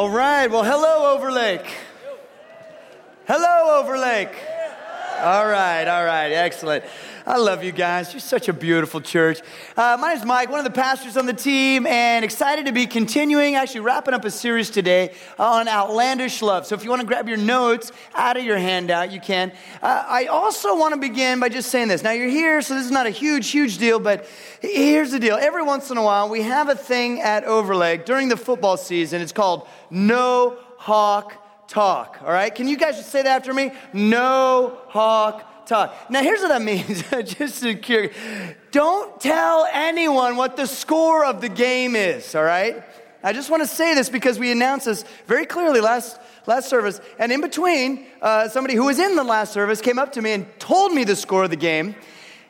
All right. Well, hello, Overlake. Hello, Overlake. All right, all right, excellent. I love you guys. You're such a beautiful church. Uh, my name is Mike, one of the pastors on the team, and excited to be continuing, actually wrapping up a series today on outlandish love. So if you want to grab your notes out of your handout, you can. Uh, I also want to begin by just saying this. Now, you're here, so this is not a huge, huge deal, but here's the deal. Every once in a while, we have a thing at Overlake during the football season. It's called No Hawk talk. All right? Can you guys just say that after me? No hawk talk. Now, here's what that means. just to cure. Don't tell anyone what the score of the game is. All right? I just want to say this because we announced this very clearly last last service, and in between, uh, somebody who was in the last service came up to me and told me the score of the game,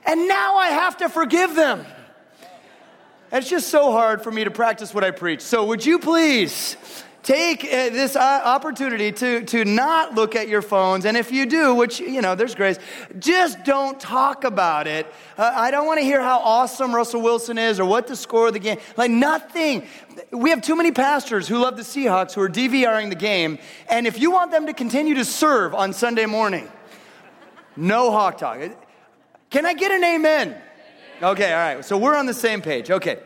and now I have to forgive them. And it's just so hard for me to practice what I preach. So, would you please take uh, this uh, opportunity to, to not look at your phones. And if you do, which, you know, there's grace, just don't talk about it. Uh, I don't want to hear how awesome Russell Wilson is or what the score of the game. Like, nothing. We have too many pastors who love the Seahawks who are DVRing the game. And if you want them to continue to serve on Sunday morning, no hawk talk. Can I get an amen? Okay, all right. So we're on the same page. Okay.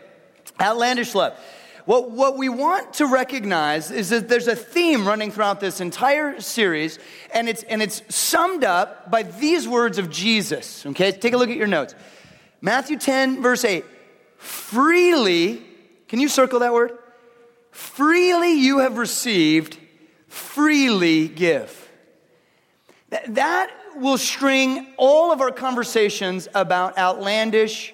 Outlandish love. What, what we want to recognize is that there's a theme running throughout this entire series, and it's, and it's summed up by these words of Jesus. Okay, take a look at your notes. Matthew 10, verse 8. Freely, can you circle that word? Freely you have received, freely give. That will string all of our conversations about outlandish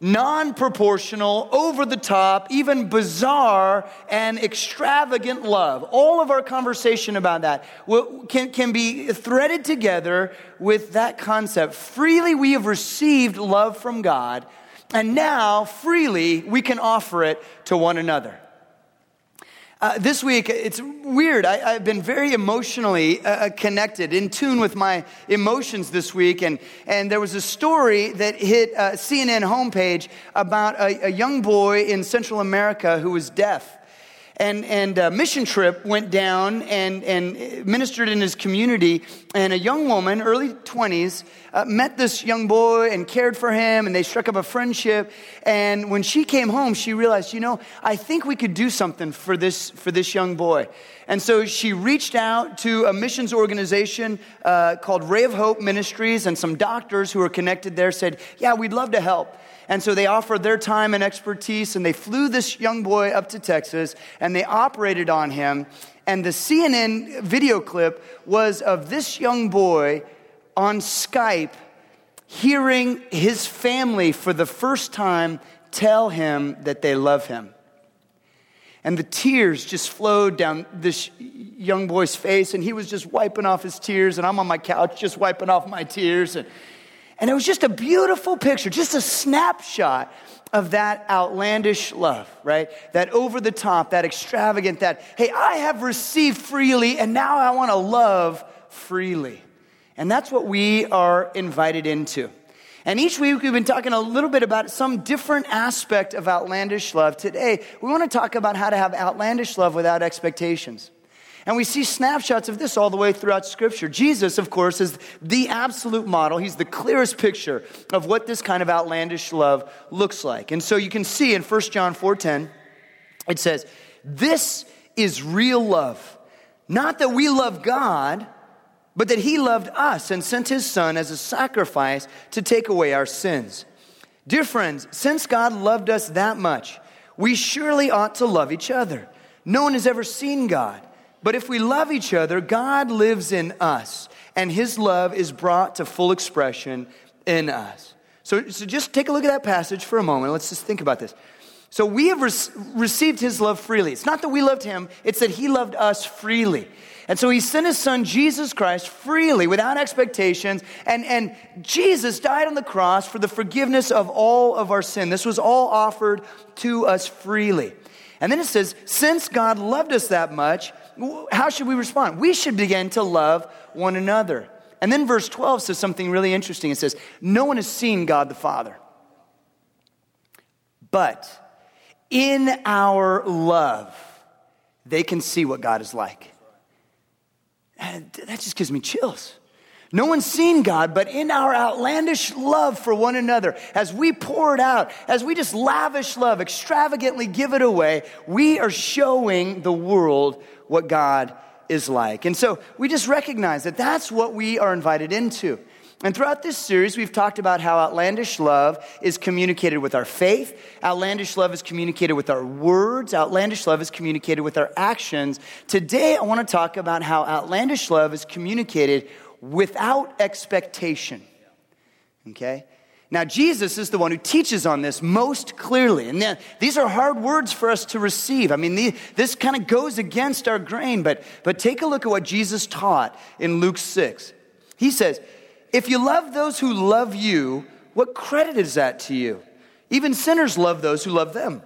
non proportional, over the top, even bizarre and extravagant love. All of our conversation about that can, can be threaded together with that concept. Freely we have received love from God, and now freely we can offer it to one another. Uh, this week, it's weird. I, have been very emotionally uh, uh connected, in tune with my emotions this week. And, and there was a story that hit uh, CNN homepage about a, a young boy in Central America who was deaf and, and a mission trip went down and, and ministered in his community. And a young woman, early 20s, uh, met this young boy and cared for him, and they struck up a friendship. And when she came home, she realized, you know, I think we could do something for this, for this young boy. And so she reached out to a missions organization uh, called Ray of Hope Ministries, and some doctors who were connected there said, Yeah, we'd love to help. And so they offered their time and expertise, and they flew this young boy up to Texas, and they operated on him. And the CNN video clip was of this young boy on Skype hearing his family for the first time tell him that they love him. And the tears just flowed down this young boy's face, and he was just wiping off his tears, and I'm on my couch just wiping off my tears. And and it was just a beautiful picture, just a snapshot of that outlandish love, right? That over the top, that extravagant, that, hey, I have received freely and now I want to love freely. And that's what we are invited into. And each week we've been talking a little bit about some different aspect of outlandish love. Today, we want to talk about how to have outlandish love without expectations. And we see snapshots of this all the way throughout Scripture. Jesus, of course, is the absolute model. He's the clearest picture of what this kind of outlandish love looks like. And so you can see in 1 John 4:10, it says, This is real love. Not that we love God, but that He loved us and sent His Son as a sacrifice to take away our sins. Dear friends, since God loved us that much, we surely ought to love each other. No one has ever seen God. But if we love each other, God lives in us, and his love is brought to full expression in us. So, so just take a look at that passage for a moment. Let's just think about this. So we have re- received his love freely. It's not that we loved him, it's that he loved us freely. And so he sent his son, Jesus Christ, freely, without expectations. And, and Jesus died on the cross for the forgiveness of all of our sin. This was all offered to us freely. And then it says, since God loved us that much, how should we respond? We should begin to love one another. And then verse 12 says something really interesting. It says, No one has seen God the Father. But in our love, they can see what God is like. And that just gives me chills. No one's seen God, but in our outlandish love for one another, as we pour it out, as we just lavish love, extravagantly give it away, we are showing the world what God is like. And so we just recognize that that's what we are invited into. And throughout this series, we've talked about how outlandish love is communicated with our faith, outlandish love is communicated with our words, outlandish love is communicated with our actions. Today, I want to talk about how outlandish love is communicated without expectation. Okay? Now, Jesus is the one who teaches on this most clearly. And then, these are hard words for us to receive. I mean, the, this kind of goes against our grain, but, but take a look at what Jesus taught in Luke 6. He says, if you love those who love you, what credit is that to you? Even sinners love those who love them.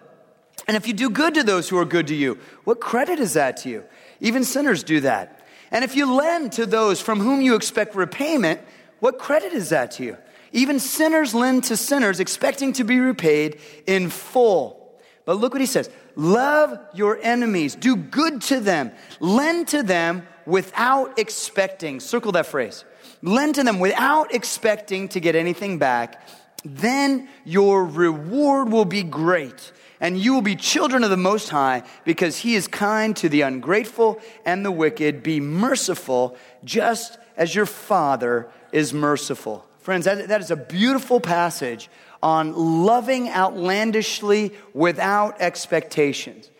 And if you do good to those who are good to you, what credit is that to you? Even sinners do that. And if you lend to those from whom you expect repayment, what credit is that to you? Even sinners lend to sinners, expecting to be repaid in full. But look what he says love your enemies, do good to them, lend to them without expecting. Circle that phrase lend to them without expecting to get anything back, then your reward will be great. And you will be children of the Most High because He is kind to the ungrateful and the wicked. Be merciful just as your Father is merciful. Friends, that, that is a beautiful passage on loving outlandishly without expectations.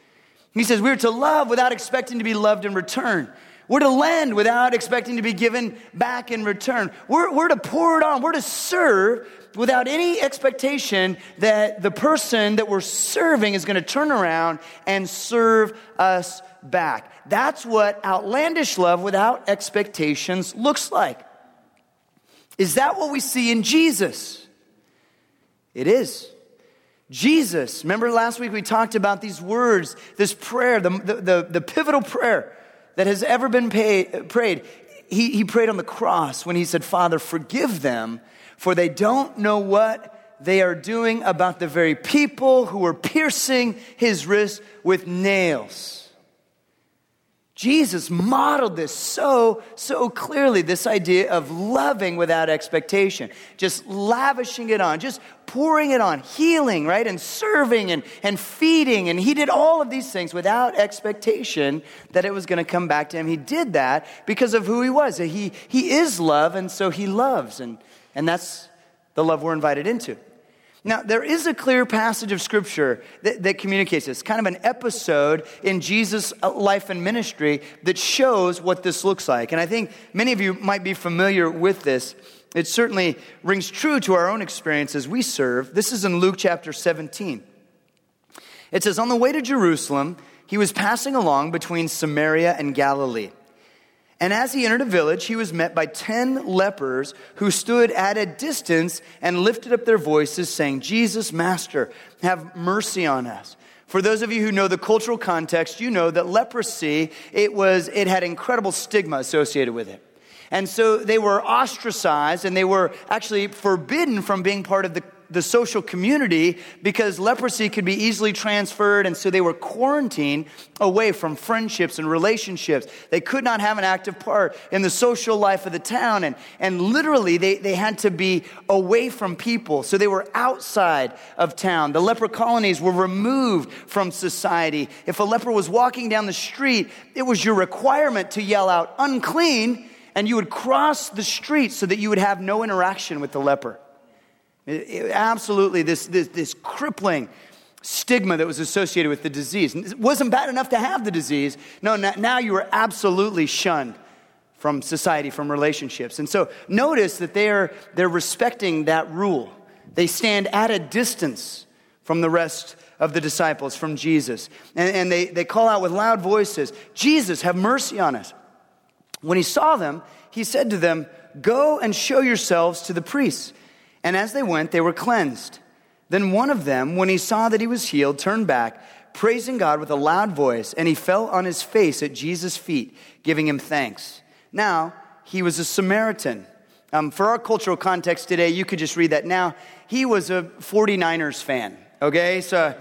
He says we're to love without expecting to be loved in return. We're to lend without expecting to be given back in return. We're, we're to pour it on. We're to serve without any expectation that the person that we're serving is going to turn around and serve us back. That's what outlandish love without expectations looks like. Is that what we see in Jesus? It is. Jesus, remember last week we talked about these words, this prayer, the, the, the, the pivotal prayer that has ever been prayed. He, he prayed on the cross when he said, Father, forgive them, for they don't know what they are doing about the very people who were piercing his wrist with nails. Jesus modeled this so, so clearly this idea of loving without expectation, just lavishing it on, just pouring it on, healing, right? And serving and, and feeding. And he did all of these things without expectation that it was going to come back to him. He did that because of who he was. He, he is love, and so he loves. And, and that's the love we're invited into. Now, there is a clear passage of scripture that, that, communicates this, kind of an episode in Jesus' life and ministry that shows what this looks like. And I think many of you might be familiar with this. It certainly rings true to our own experience as we serve. This is in Luke chapter 17. It says, On the way to Jerusalem, he was passing along between Samaria and Galilee. And as he entered a village, he was met by ten lepers who stood at a distance and lifted up their voices, saying, Jesus, Master, have mercy on us. For those of you who know the cultural context, you know that leprosy, it, was, it had incredible stigma associated with it. And so they were ostracized and they were actually forbidden from being part of the the social community because leprosy could be easily transferred, and so they were quarantined away from friendships and relationships. They could not have an active part in the social life of the town, and, and literally they, they had to be away from people. So they were outside of town. The leper colonies were removed from society. If a leper was walking down the street, it was your requirement to yell out, unclean, and you would cross the street so that you would have no interaction with the leper. It, it, absolutely, this, this, this crippling stigma that was associated with the disease. It wasn't bad enough to have the disease. No, now you are absolutely shunned from society, from relationships. And so notice that they're, they're respecting that rule. They stand at a distance from the rest of the disciples, from Jesus. And, and they, they call out with loud voices, Jesus, have mercy on us. When he saw them, he said to them, Go and show yourselves to the priests. And as they went, they were cleansed. Then one of them, when he saw that he was healed, turned back, praising God with a loud voice, and he fell on his face at Jesus' feet, giving him thanks. Now, he was a Samaritan. Um, for our cultural context today, you could just read that. Now, he was a 49ers fan, okay? So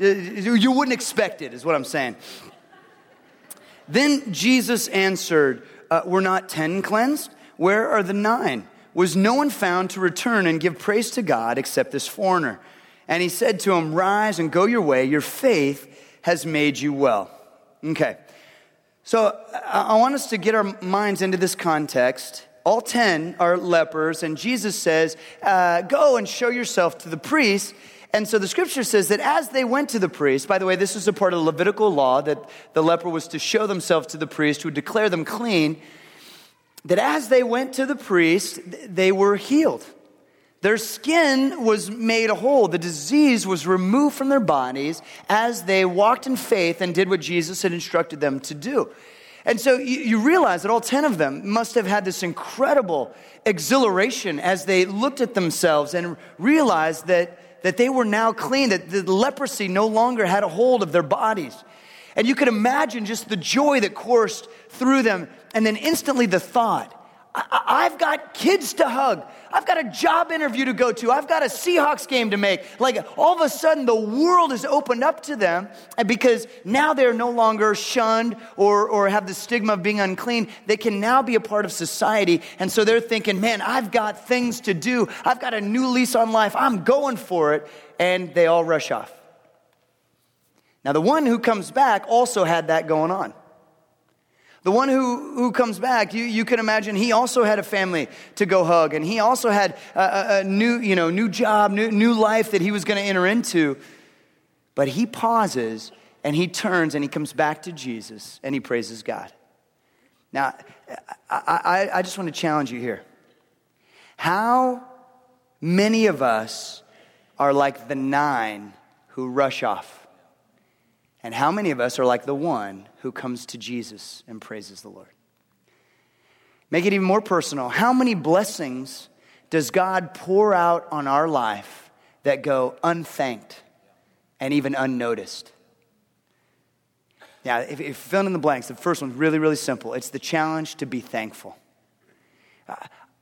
uh, you wouldn't expect it, is what I'm saying. Then Jesus answered, uh, Were not ten cleansed? Where are the nine? Was no one found to return and give praise to God except this foreigner? And he said to him, Rise and go your way. Your faith has made you well. Okay. So I want us to get our minds into this context. All 10 are lepers, and Jesus says, uh, Go and show yourself to the priest. And so the scripture says that as they went to the priest, by the way, this is a part of the Levitical law that the leper was to show themselves to the priest who would declare them clean, that as they went to the priest, they were healed. Their skin was made whole. The disease was removed from their bodies as they walked in faith and did what Jesus had instructed them to do. And so you, you, realize that all 10 of them must have had this incredible exhilaration as they looked at themselves and realized that that they were now clean, that the leprosy no longer had a hold of their bodies. And you could imagine just the joy that coursed through them. And then instantly the thought, I- have got kids to hug. I've got a job interview to go to. I've got a Seahawks game to make. Like all of a sudden, the world is opened up to them uh, because now they're no longer shunned or, or have the stigma of being unclean. They can now be a part of society. And so they're thinking, man, I've got things to do. I've got a new lease on life. I'm going for it. And they all rush off. Now, the one who comes back also had that going on. The one who, who comes back, you, you can imagine he also had a family to go hug, and he also had a, a new, you know, new job, new, new life that he was going to enter into. But he pauses and he turns and he comes back to Jesus and he praises God. Now, I, I, I just want to challenge you here. How many of us are like the nine who rush off? And how many of us are like the one who comes to Jesus and praises the Lord? Make it even more personal. How many blessings does God pour out on our life that go unthanked and even unnoticed? Now, if, if fill in the blanks, the first one's really, really simple. It's the challenge to be thankful uh,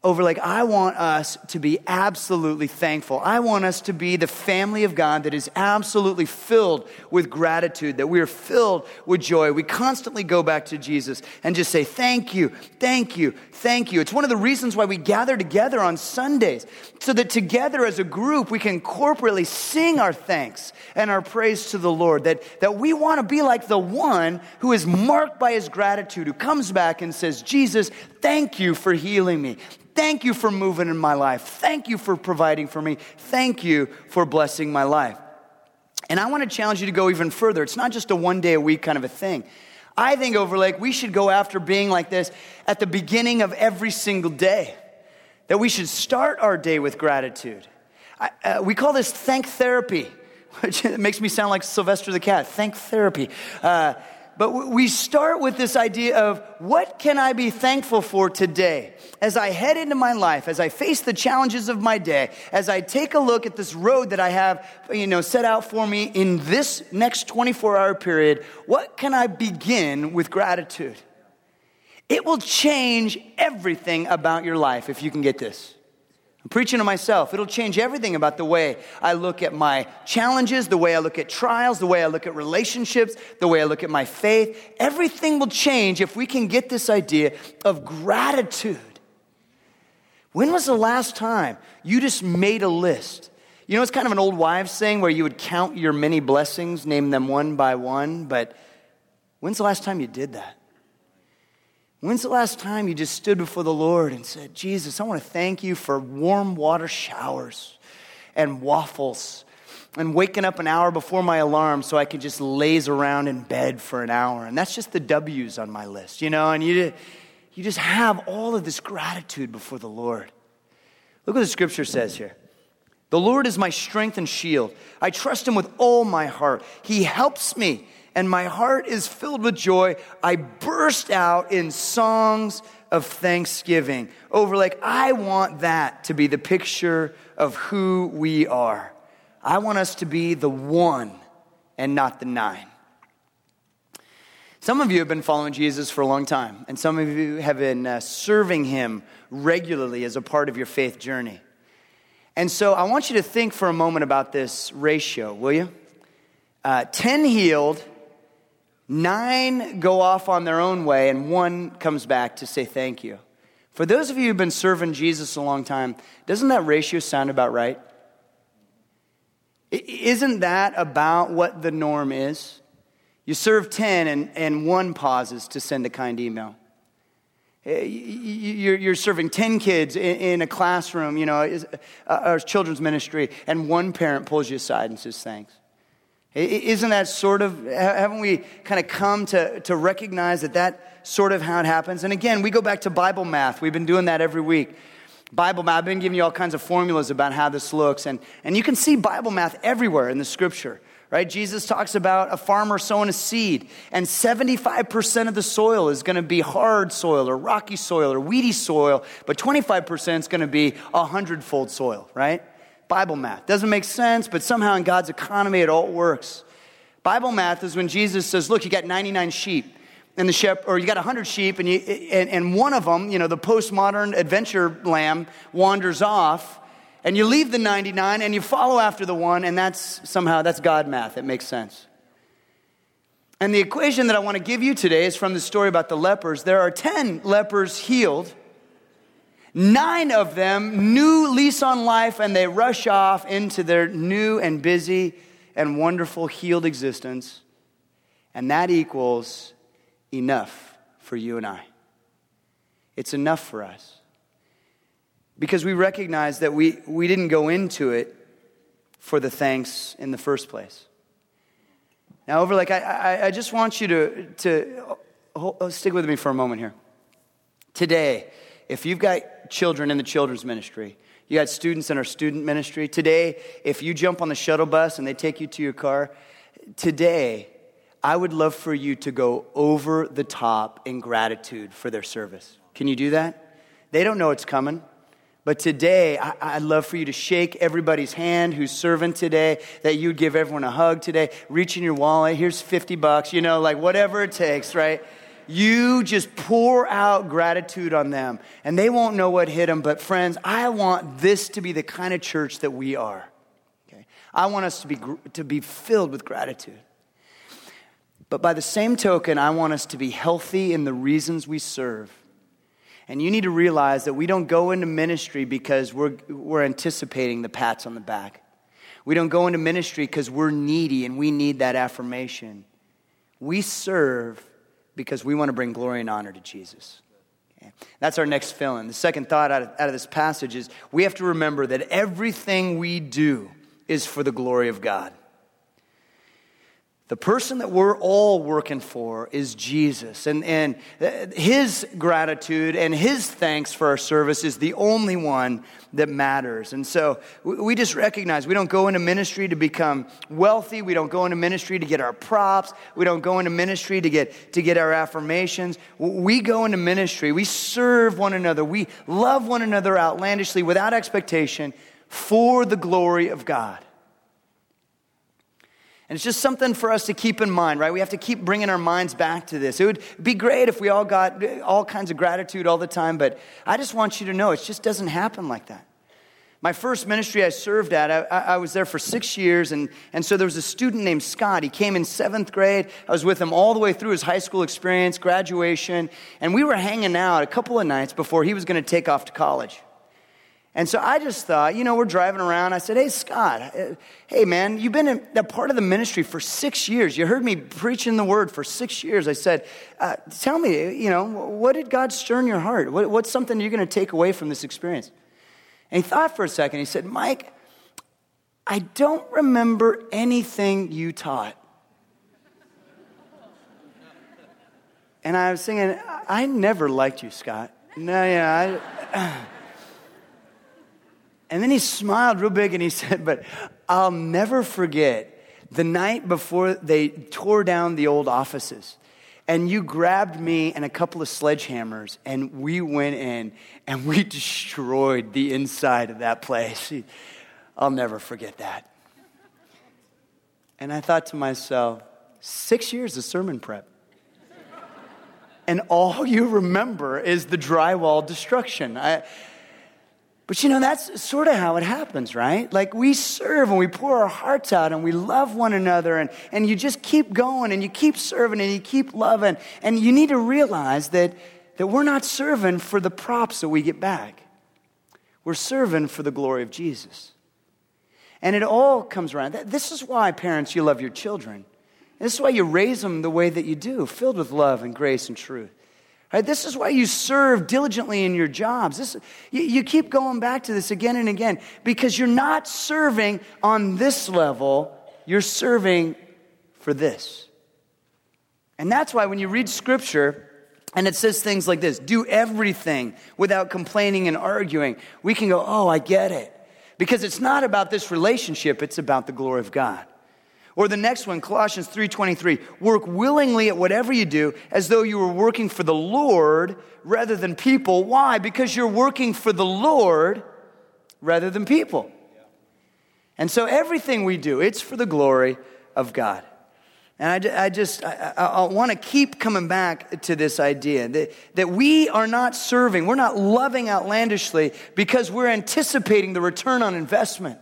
Overlake i want us to be absolutely thankful. I want us to be the family of god that is absolutely filled with gratitude that we are filled with joy. We constantly go back to jesus and just say thank you thank you thank you. It's one of the reasons why we gather together on sundays so that together as a group we can corporately sing our thanks and our praise to the lord. That, that we want to be like the one who is marked by his gratitude who comes back and says jesus thank you for healing me Thank you for moving in my life. Thank you for providing for me. Thank you for blessing my life. And I want to challenge you to go even further. It's not just a one day a week kind of a thing. I think Overlake, we should go after being like this at the beginning of every single day. That we should start our day with gratitude. I, uh, we call this thank therapy, which makes me sound like Sylvester the cat. Thank therapy. Uh, but we start with this idea of what can I be thankful for today? As I head into my life, as I face the challenges of my day, as I take a look at this road that I have, you know, set out for me in this next 24 hour period, what can I begin with gratitude? It will change everything about your life if you can get this. I'm preaching to myself. It'll change everything about the way I look at my challenges, the way I look at trials, the way I look at relationships, the way I look at my faith. Everything will change if we can get this idea of gratitude. When was the last time you just made a list? You know, it's kind of an old wives' saying where you would count your many blessings, name them one by one, but when's the last time you did that? When's the last time you just stood before the Lord and said, Jesus, I want to thank you for warm water showers and waffles and waking up an hour before my alarm so I could just laze around in bed for an hour? And that's just the W's on my list, you know? And you, you just have all of this gratitude before the Lord. Look what the scripture says here. The Lord is my strength and shield. I trust him with all my heart. He helps me and my heart is filled with joy. I burst out in songs of thanksgiving. Overlake, I want that to be the picture of who we are. I want us to be the one and not the nine. Some of you have been following Jesus for a long time, and some of you have been uh, serving him regularly as a part of your faith journey. And so I want you to think for a moment about this ratio, will you? Uh, 10 healed Nine go off on their own way, and one comes back to say thank you. For those of you who've been serving Jesus a long time, doesn't that ratio sound about right? Isn't that about what the norm is? You serve 10 and, and one pauses to send a kind email. Eh, you're, serving 10 kids in, a classroom, you know, uh, or children's ministry, and one parent pulls you aside and says thanks. Isn't that sort of, haven't we kind of come to, to recognize that that sort of how it happens? And again, we go back to Bible math. We've been doing that every week. Bible math, I've been giving you all kinds of formulas about how this looks. And, and you can see Bible math everywhere in the scripture, right? Jesus talks about a farmer sowing a seed, and 75% of the soil is going to be hard soil or rocky soil or weedy soil, but 25% is going to be a hundredfold soil, right? Bible math. Doesn't make sense, but somehow in God's economy it all works. Bible math is when Jesus says, Look, you got 99 sheep. And the shepherd, or you got 100 sheep, and, you, and, and one of them, you know, the postmodern adventure lamb, wanders off, and you leave the 99 and you follow after the one, and that's somehow, that's God math. It makes sense. And the equation that I want to give you today is from the story about the lepers. There are 10 lepers healed Nine of them, new lease on life, and they rush off into their new and busy and wonderful healed existence. And that equals enough for you and I. It's enough for us. Because we recognize that we, we didn't go into it for the thanks in the first place. Now, Overlake, I, I, I just want you to, to oh, stick with me for a moment here. Today, if you've children in the children's ministry, you got students in our student ministry. Today, if you jump on the shuttle bus and they take you to your car, today, I would love for you to go over the top in gratitude for their service. Can you do that? They don't know it's coming. But today, I, would love for you to shake everybody's hand who's serving today, that you'd give everyone a hug today, reach in your wallet, here's 50 bucks, you know, like whatever it takes, right? You just pour out gratitude on them and they won't know what hit them. But, friends, I want this to be the kind of church that we are. Okay? I want us to be, to be filled with gratitude. But by the same token, I want us to be healthy in the reasons we serve. And you need to realize that we don't go into ministry because we're, we're anticipating the pats on the back. We don't go into ministry because we're needy and we need that affirmation. We serve because we want to bring glory and honor to Jesus. Okay? That's our next fill in. The second thought out of, out of this passage is we have to remember that everything we do is for the glory of God. The person that we're all working for is Jesus. And, and uh, his gratitude and his thanks for our service is the only one that matters. And so we just recognize we don't go into ministry to become wealthy. We don't go into ministry to get our props. We don't go into ministry to get, to get our affirmations. We go into ministry. We serve one another. We love one another outlandishly without expectation for the glory of God. And it's just something for us to keep in mind, right? We have to keep bringing our minds back to this. It would be great if we all got all kinds of gratitude all the time, but I just want you to know it just doesn't happen like that. My first ministry I served at, I, I, was there for six years, and, and so there was a student named Scott. He came in seventh grade. I was with him all the way through his high school experience, graduation, and we were hanging out a couple of nights before he was going to take off to college. And so I just thought, you know, we're driving around. I said, Hey, Scott, uh, hey, man, you've been a part of the ministry for six years. You heard me preaching the word for six years. I said, uh, Tell me, you know, what did God stir in your heart? What, what's something you're going to take away from this experience? And he thought for a second. He said, Mike, I don't remember anything you taught. And I was thinking, I never liked you, Scott. No, yeah, I. And then he smiled real big and he said, But I'll never forget the night before they tore down the old offices. And you grabbed me and a couple of sledgehammers, and we went in and we destroyed the inside of that place. I'll never forget that. And I thought to myself, six years of sermon prep. And all you remember is the drywall destruction. I, But you know, that's sort of how it happens, right? Like we serve and we pour our hearts out and we love one another and, and you just keep going and you keep serving and you keep loving. And you need to realize that, that we're not serving for the props that we get back, we're serving for the glory of Jesus. And it all comes around. This is why, parents, you love your children. This is why you raise them the way that you do, filled with love and grace and truth. Right? This is why you serve diligently in your jobs. This, you, you keep going back to this again and again because you're not serving on this level, you're serving for this. And that's why when you read scripture, and it says things like this do everything without complaining and arguing, we can go, oh, I get it. Because it's not about this relationship, it's about the glory of God. Or the next one, Colossians 3:23, work willingly at whatever you do as though you were working for the Lord rather than people. Why? Because you're working for the Lord rather than people. And so everything we do, it's for the glory of God. And I, I just, I, I want to keep coming back to this idea that, that we are not serving, we're not loving outlandishly because we're anticipating the return on investment.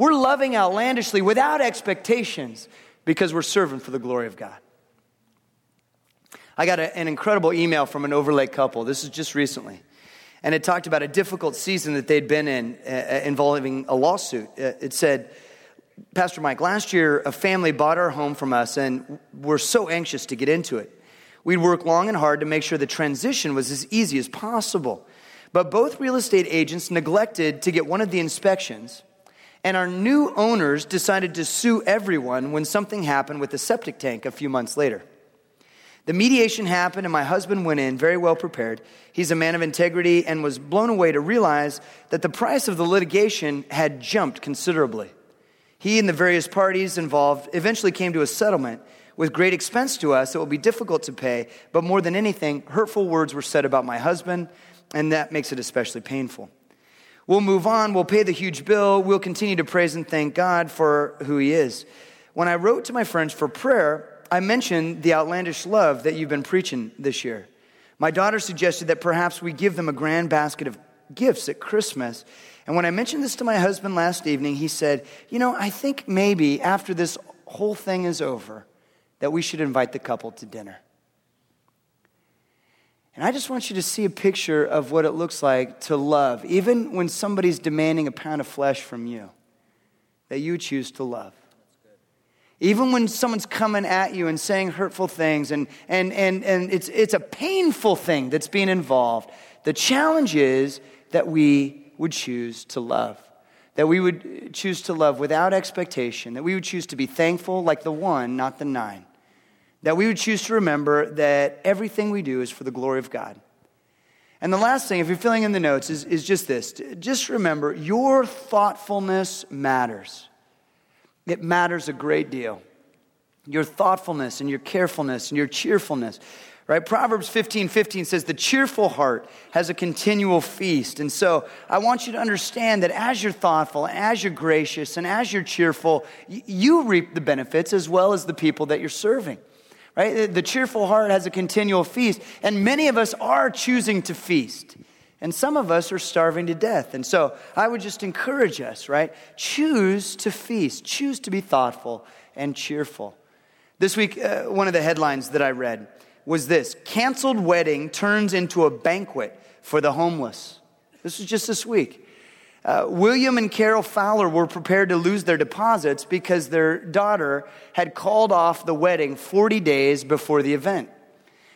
We're loving outlandishly without expectations because we're serving for the glory of God. I got a, an incredible email from an Overlake couple. This is just recently. And it talked about a difficult season that they'd been in uh, uh involving a lawsuit. Uh, it said, Pastor Mike, last year a family bought our home from us and we're so anxious to get into it. We'd work long and hard to make sure the transition was as easy as possible. But both real estate agents neglected to get one of the inspections and our new owners decided to sue everyone when something happened with the septic tank a few months later. The mediation happened, and my husband went in very well prepared. He's a man of integrity and was blown away to realize that the price of the litigation had jumped considerably. He and the various parties involved eventually came to a settlement with great expense to us that will be difficult to pay, but more than anything, hurtful words were said about my husband, and that makes it especially painful. We'll move on. We'll pay the huge bill. We'll continue to praise and thank God for who He is. When I wrote to my friends for prayer, I mentioned the outlandish love that you've been preaching this year. My daughter suggested that perhaps we give them a grand basket of gifts at Christmas. And when I mentioned this to my husband last evening, he said, You know, I think maybe after this whole thing is over, that we should invite the couple to dinner. And I just want you to see a picture of what it looks like to love, even when somebody's demanding a pound of flesh from you, that you choose to love. Even when someone's coming at you and saying hurtful things, and, and, and, and it's, it's a painful thing that's being involved, the challenge is that we would choose to love. That we would choose to love without expectation, that we would choose to be thankful like the one, not the nine that we would choose to remember that everything we do is for the glory of God. And the last thing, if you're filling in the notes, is, is just this. Just remember, your thoughtfulness matters. It matters a great deal. Your thoughtfulness and your carefulness and your cheerfulness. Right? Proverbs 15 15 says, The cheerful heart has a continual feast. And so I want you to understand that as you're thoughtful, as you're gracious, and as you're cheerful, you reap the benefits as well as the people that you're serving right? The cheerful heart has a continual feast, and many of us are choosing to feast. And some of us are starving to death. And so I would just encourage us, right? Choose to feast, choose to be thoughtful and cheerful. This week, uh, one of the headlines that I read was this Canceled wedding turns into a banquet for the homeless. This was just this week. Uh, William and Carol Fowler were prepared to lose their deposits because their daughter had called off the wedding 40 days before the event.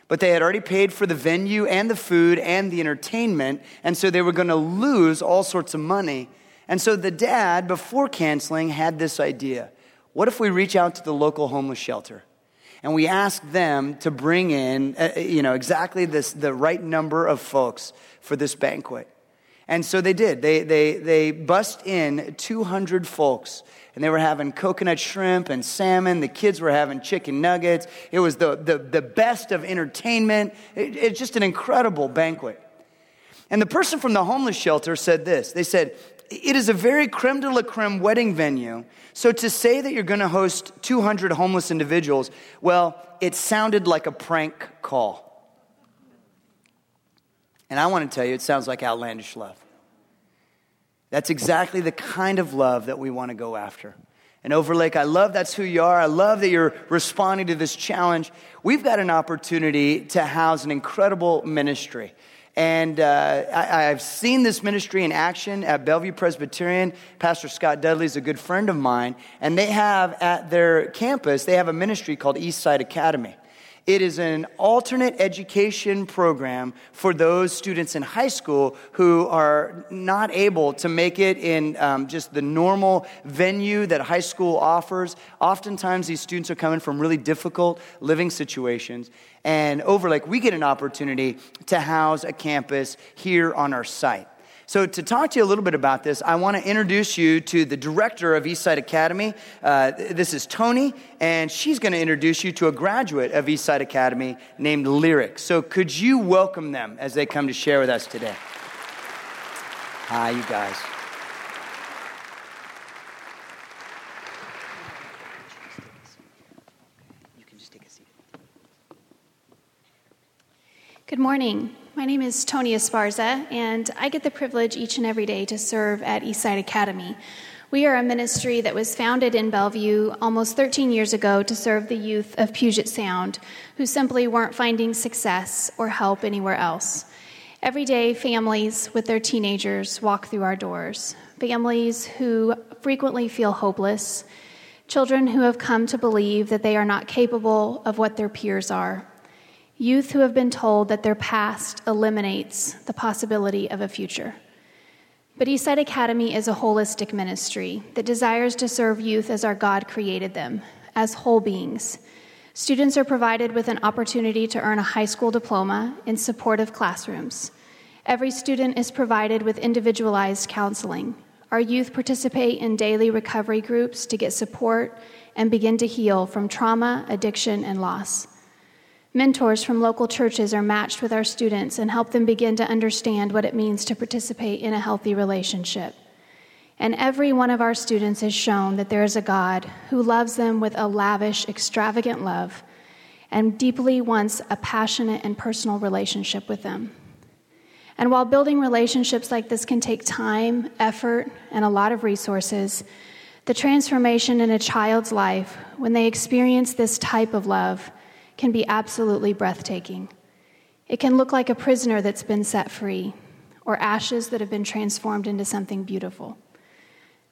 But they had already paid for the venue and the food and the entertainment, and so they were going to lose all sorts of money. And so the dad, before canceling, had this idea what if we reach out to the local homeless shelter? And we ask them to bring in, uh, you know, exactly this, the right number of folks for this banquet. And so they did. They, they, they bust in 200 folks. And they were having coconut shrimp and salmon. The kids were having chicken nuggets. It was the, the, the best of entertainment. It, it's just an incredible banquet. And the person from the homeless shelter said this They said, It is a very creme de la creme wedding venue. So to say that you're going to host 200 homeless individuals, well, it sounded like a prank call. And I want to tell you, it sounds like outlandish love. That's exactly the kind of love that we want to go after. And Overlake, I love that's who you are. I love that you're responding to this challenge. We've got an opportunity to house an incredible ministry. And uh, I, have seen this ministry in action at Bellevue Presbyterian. Pastor Scott Dudley is a good friend of mine. And they have at their campus, they have a ministry called Eastside Academy. It is an alternate education program for those students in high school who are not able to make it in um, just the normal venue that high school offers. Oftentimes, these students are coming from really difficult living situations. And Overlake, we get an opportunity to house a campus here on our site. So, to talk to you a little bit about this, I want to introduce you to the director of Eastside Academy. Uh, this is Tony, and she's going to introduce you to a graduate of Eastside Academy named Lyric. So, could you welcome them as they come to share with us today? Hi, you guys. Good morning. My name is Tony Esparza, and I get the privilege each and every day to serve at Eastside Academy. We are a ministry that was founded in Bellevue almost 13 years ago to serve the youth of Puget Sound who simply weren't finding success or help anywhere else. Every day, families with their teenagers walk through our doors. Families who frequently feel hopeless, children who have come to believe that they are not capable of what their peers are Youth who have been told that their past eliminates the possibility of a future. But Eastside Academy is a holistic ministry that desires to serve youth as our God created them, as whole beings. Students are provided with an opportunity to earn a high school diploma in supportive classrooms. Every student is provided with individualized counseling. Our youth participate in daily recovery groups to get support and begin to heal from trauma, addiction, and loss. Mentors from local churches are matched with our students and help them begin to understand what it means to participate in a healthy relationship. And every one of our students has shown that there is a God who loves them with a lavish, extravagant love and deeply wants a passionate and personal relationship with them. And while building relationships like this can take time, effort, and a lot of resources, the transformation in a child's life when they experience this type of love can be absolutely breathtaking. It can look like a prisoner that's been set free, or ashes that have been transformed into something beautiful.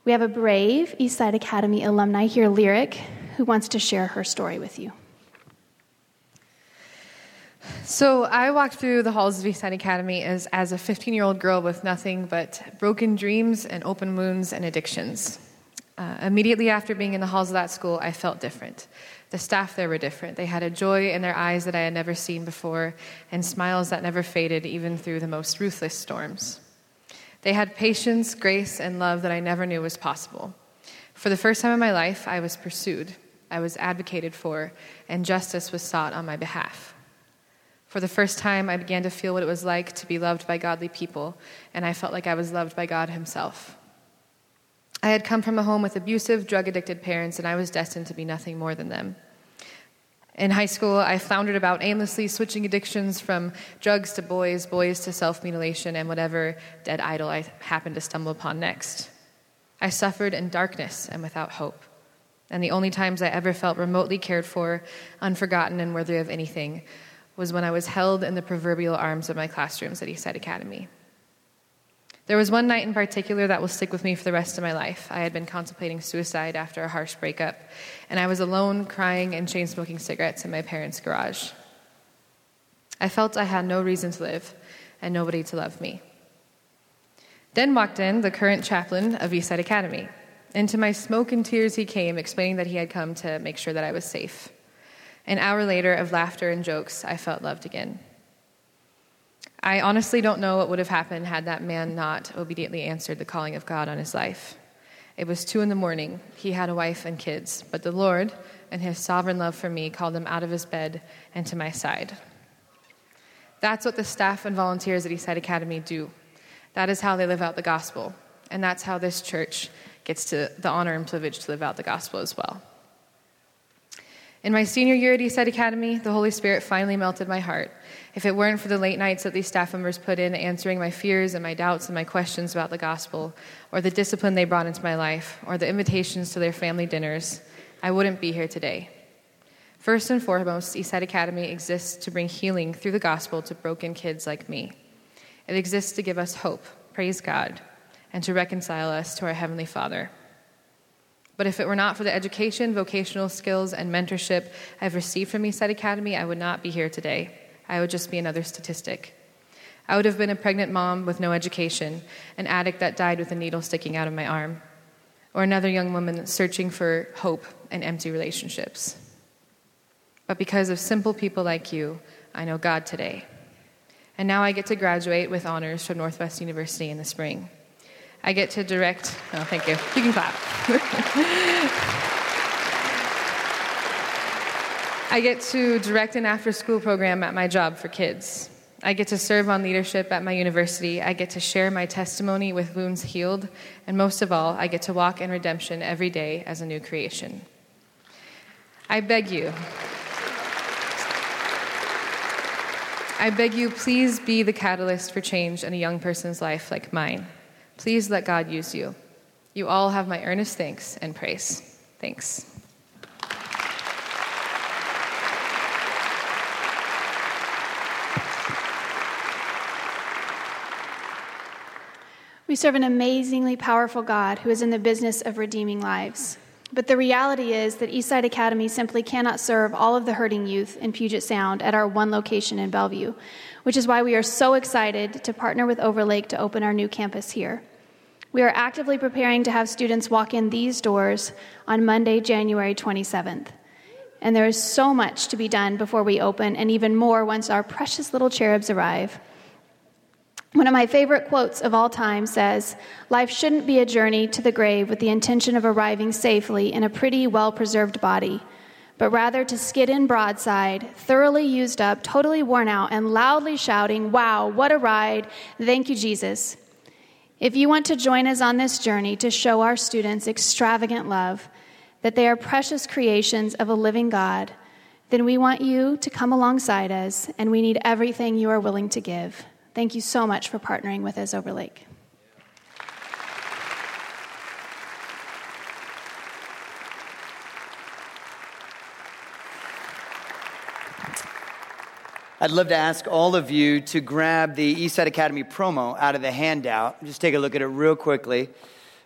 We have a brave Eastside Academy alumni here, Lyric, who wants to share her story with you. So, I walked through the halls of Eastside Academy as, as a 15 year old girl with nothing but broken dreams and open wounds and addictions. Uh, immediately after being in the halls of that school, I felt different. The staff there were different. They had a joy in their eyes that I had never seen before, and smiles that never faded even through the most ruthless storms. They had patience, grace, and love that I never knew was possible. For the first time in my life, I was pursued, I was advocated for, and justice was sought on my behalf. For the first time, I began to feel what it was like to be loved by godly people, and I felt like I was loved by God Himself. I had come from a home with abusive, drug addicted parents, and I was destined to be nothing more than them. In high school, I floundered about aimlessly, switching addictions from drugs to boys, boys to self mutilation, and whatever dead idol I happened to stumble upon next. I suffered in darkness and without hope. And the only times I ever felt remotely cared for, unforgotten, and worthy of anything was when I was held in the proverbial arms of my classrooms at Eastside Academy. There was one night in particular that will stick with me for the rest of my life. I had been contemplating suicide after a harsh breakup, and I was alone, crying and chain smoking cigarettes in my parents' garage. I felt I had no reason to live and nobody to love me. Then walked in the current chaplain of Eastside Academy. Into my smoke and tears, he came, explaining that he had come to make sure that I was safe. An hour later of laughter and jokes, I felt loved again. I honestly don't know what would have happened had that man not obediently answered the calling of God on his life. It was two in the morning. He had a wife and kids, but the Lord, in his sovereign love for me, called him out of his bed and to my side. That's what the staff and volunteers at Eastside Academy do. That is how they live out the gospel. And that's how this church gets to the honor and privilege to live out the gospel as well. In my senior year at Eastside Academy, the Holy Spirit finally melted my heart. If it weren't for the late nights that these staff members put in answering my fears and my doubts and my questions about the gospel, or the discipline they brought into my life, or the invitations to their family dinners, I wouldn't be here today. First and foremost, Eastside Academy exists to bring healing through the gospel to broken kids like me. It exists to give us hope, praise God, and to reconcile us to our Heavenly Father. But if it were not for the education, vocational skills, and mentorship I've received from Eastside Academy, I would not be here today. I would just be another statistic. I would have been a pregnant mom with no education, an addict that died with a needle sticking out of my arm, or another young woman searching for hope in empty relationships. But because of simple people like you, I know God today. And now I get to graduate with honors from Northwest University in the spring. I get to direct, oh, thank you. You can clap. I get to direct an after school program at my job for kids. I get to serve on leadership at my university. I get to share my testimony with wounds healed. And most of all, I get to walk in redemption every day as a new creation. I beg you, I beg you, please be the catalyst for change in a young person's life like mine. Please let God use you. You all have my earnest thanks and praise. Thanks. We serve an amazingly powerful God who is in the business of redeeming lives. But the reality is that Eastside Academy simply cannot serve all of the hurting youth in Puget Sound at our one location in Bellevue, which is why we are so excited to partner with Overlake to open our new campus here. We are actively preparing to have students walk in these doors on Monday, January 27th. And there is so much to be done before we open, and even more once our precious little cherubs arrive. One of my favorite quotes of all time says Life shouldn't be a journey to the grave with the intention of arriving safely in a pretty, well preserved body, but rather to skid in broadside, thoroughly used up, totally worn out, and loudly shouting, Wow, what a ride! Thank you, Jesus. If you want to join us on this journey to show our students extravagant love, that they are precious creations of a living God, then we want you to come alongside us, and we need everything you are willing to give. Thank you so much for partnering with us, Overlake. I'd love to ask all of you to grab the Eastside Academy promo out of the handout. Just take a look at it real quickly.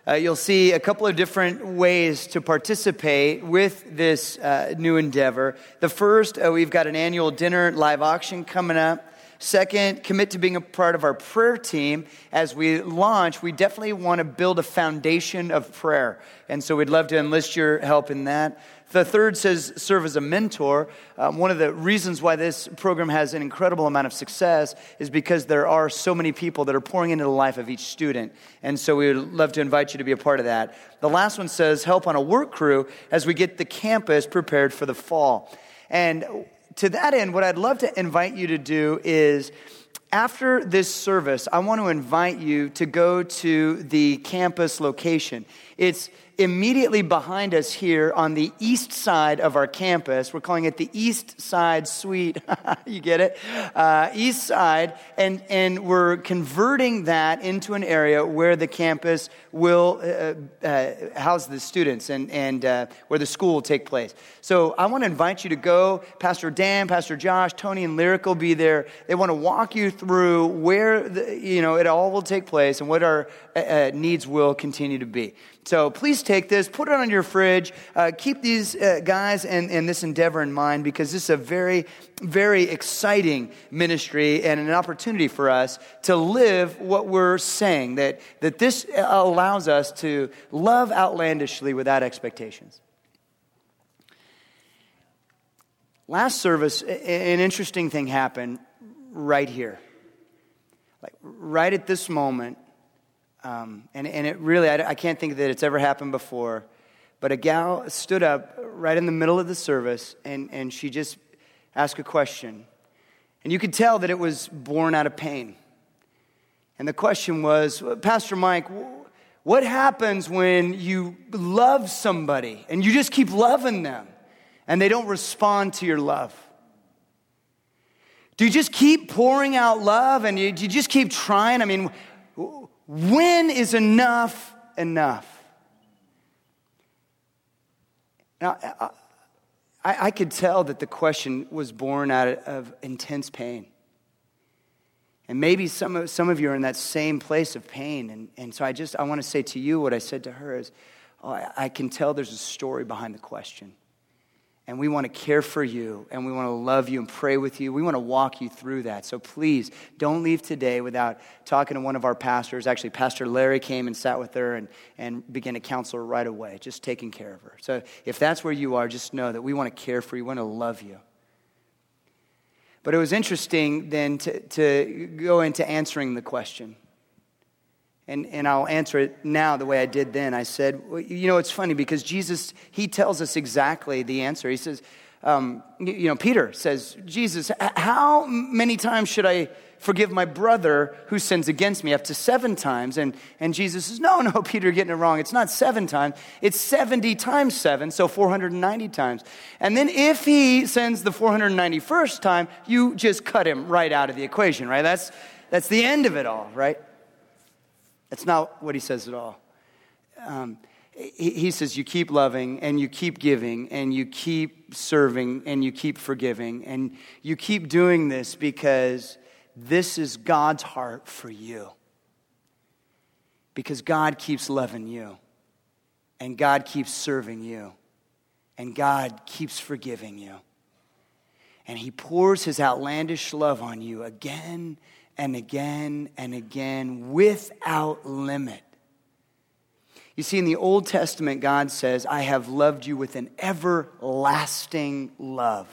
Uh, you'll see a couple of different ways to participate with this uh, new endeavor. The first, uh, we've got an annual dinner live auction coming up. Second, commit to being a part of our prayer team. As we launch, we definitely want to build a foundation of prayer. And so we'd love to enlist your help in that. The third says serve as a mentor. Um, one of the reasons why this program has an incredible amount of success is because there are so many people that are pouring into the life of each student. And so we would love to invite you to be a part of that. The last one says help on a work crew as we get the campus prepared for the fall. And to that end, what I'd love to invite you to do is after this service, I want to invite you to go to the campus location. It's immediately behind us here on the east side of our campus. We're calling it the East Side Suite. you get it? Uh, east side. And, and we're converting that into an area where the campus will uh, uh, house the students and, and uh, where the school will take place. So I want to invite you to go. Pastor Dan, Pastor Josh, Tony, and Lyric will be there. They want to walk you through where the, you know, it all will take place and what our uh, uh, needs will continue to be. So please take this, put it on your fridge, uh, keep these uh, guys and, and this endeavor in mind because this is a very, very exciting ministry and an opportunity for us to live what we're saying, that, that this allows us to love outlandishly without expectations. Last service, an interesting thing happened right here. Like right at this moment, um, and, and it really, I, I can't think that it's ever happened before. But a gal stood up right in the middle of the service and, and she just asked a question. And you could tell that it was born out of pain. And the question was Pastor Mike, what happens when you love somebody and you just keep loving them? and they don't respond to your love? Do you just keep pouring out love and you, do you just keep trying? I mean, when is enough enough? Now, I, I could tell that the question was born out of intense pain. And maybe some of, some of you are in that same place of pain. And, and so I just, I want to say to you what I said to her is, oh, I, I can tell there's a story behind the question and we want to care for you and we want to love you and pray with you. We want to walk you through that. So please don't leave today without talking to one of our pastors. Actually, Pastor Larry came and sat with her and, and began to counsel her right away, just taking care of her. So if that's where you are, just know that we want to care for you, we want to love you. But it was interesting then to, to go into answering the question. And, and I'll answer it now the way I did then. I said, well, you know, it's funny because Jesus, he tells us exactly the answer. He says, um, you know, Peter says, Jesus, how many times should I forgive my brother who sins against me? Up to seven times. And, and Jesus says, no, no, Peter, you're getting it wrong. It's not seven times, it's 70 times seven, so 490 times. And then if he sends the 491st time, you just cut him right out of the equation, right? That's, that's the end of it all, right? That's not what he says at all. Um, he, he says, You keep loving and you keep giving and you keep serving and you keep forgiving and you keep doing this because this is God's heart for you. Because God keeps loving you and God keeps serving you and God keeps forgiving you. And He pours His outlandish love on you again and again and again without limit. You see, in the Old Testament, God says, I have loved you with an everlasting love.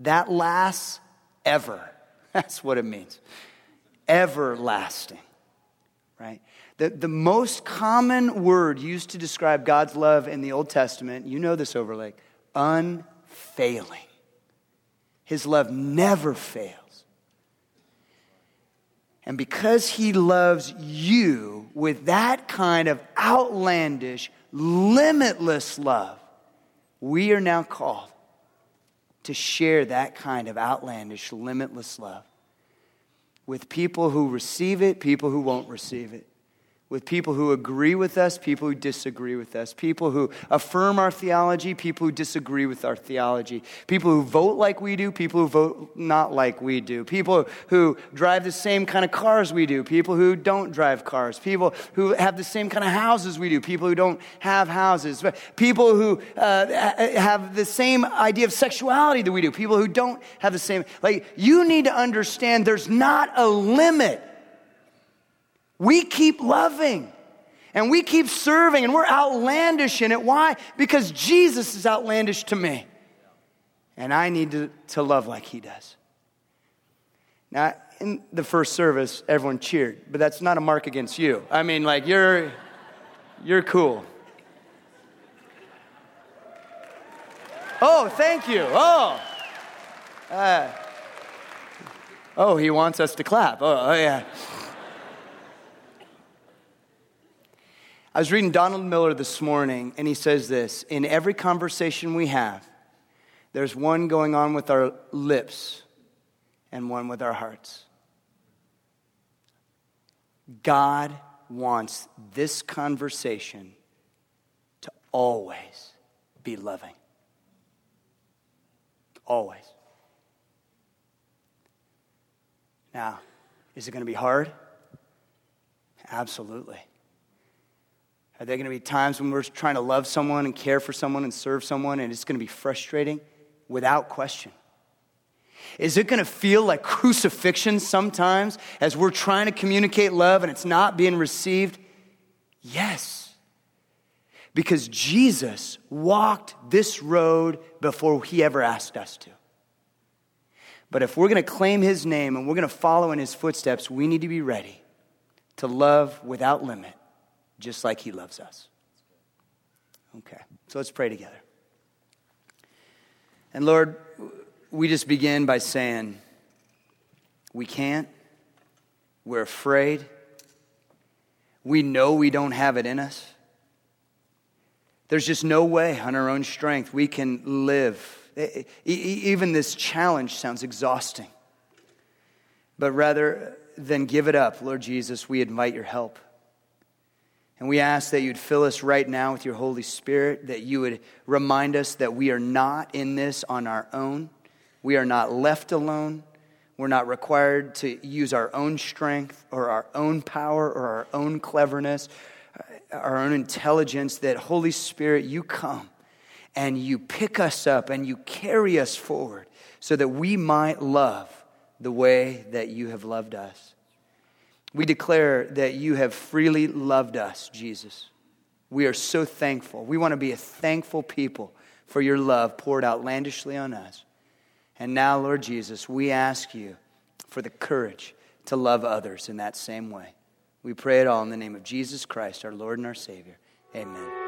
That lasts ever. That's what it means. Everlasting, right? The, the most common word used to describe God's love in the Old Testament, you know this, Overlake, unfailing. His love never fails. And because he loves you with that kind of outlandish, limitless love, we are now called to share that kind of outlandish, limitless love with people who receive it, people who won't receive it with people who agree with us, people who disagree with us, people who affirm our theology, people who disagree with our theology, people who vote like we do, people who vote not like we do, people who drive the same kind of cars we do, people who don't drive cars, people who have the same kind of houses we do, people who don't have houses, people who uh, have the same idea of sexuality that we do, people who don't have the same. Like, you need to understand there's not a limit we keep loving and we keep serving and we're outlandish in it. Why? Because Jesus is outlandish to me. And I need to, to love like he does. Now, in the first service, everyone cheered, but that's not a mark against you. I mean, like, you're, you're cool. Oh, thank you. Oh. Uh, oh, he wants us to clap. Oh, oh yeah. I was reading Donald Miller this morning, and he says this In every conversation we have, there's one going on with our lips and one with our hearts. God wants this conversation to always be loving. Always. Now, is it going to be hard? Absolutely. Are there going to be times when we're trying to love someone and care for someone and serve someone and it's going to be frustrating? Without question. Is it going to feel like crucifixion sometimes as we're trying to communicate love and it's not being received? Yes. Because Jesus walked this road before he ever asked us to. But if we're going to claim his name and we're going to follow in his footsteps, we need to be ready to love without limit just like He loves us. Okay, so let's pray together. And Lord, we just begin by saying, we can't, we're afraid, we know we don't have it in us. There's just no way on our own strength we can live. Even this challenge sounds exhausting. But rather than give it up, Lord Jesus, we invite your help. And we ask that you'd fill us right now with your Holy Spirit, that you would remind us that we are not in this on our own. We are not left alone. We're not required to use our own strength or our own power or our own cleverness, uh, our own intelligence. That, Holy Spirit, you come and you pick us up and you carry us forward so that we might love the way that you have loved us. We declare that you have freely loved us, Jesus. We are so thankful. We want to be a thankful people for your love poured outlandishly on us. And now, Lord Jesus, we ask you for the courage to love others in that same way. We pray it all in the name of Jesus Christ, our Lord and our Savior. Amen.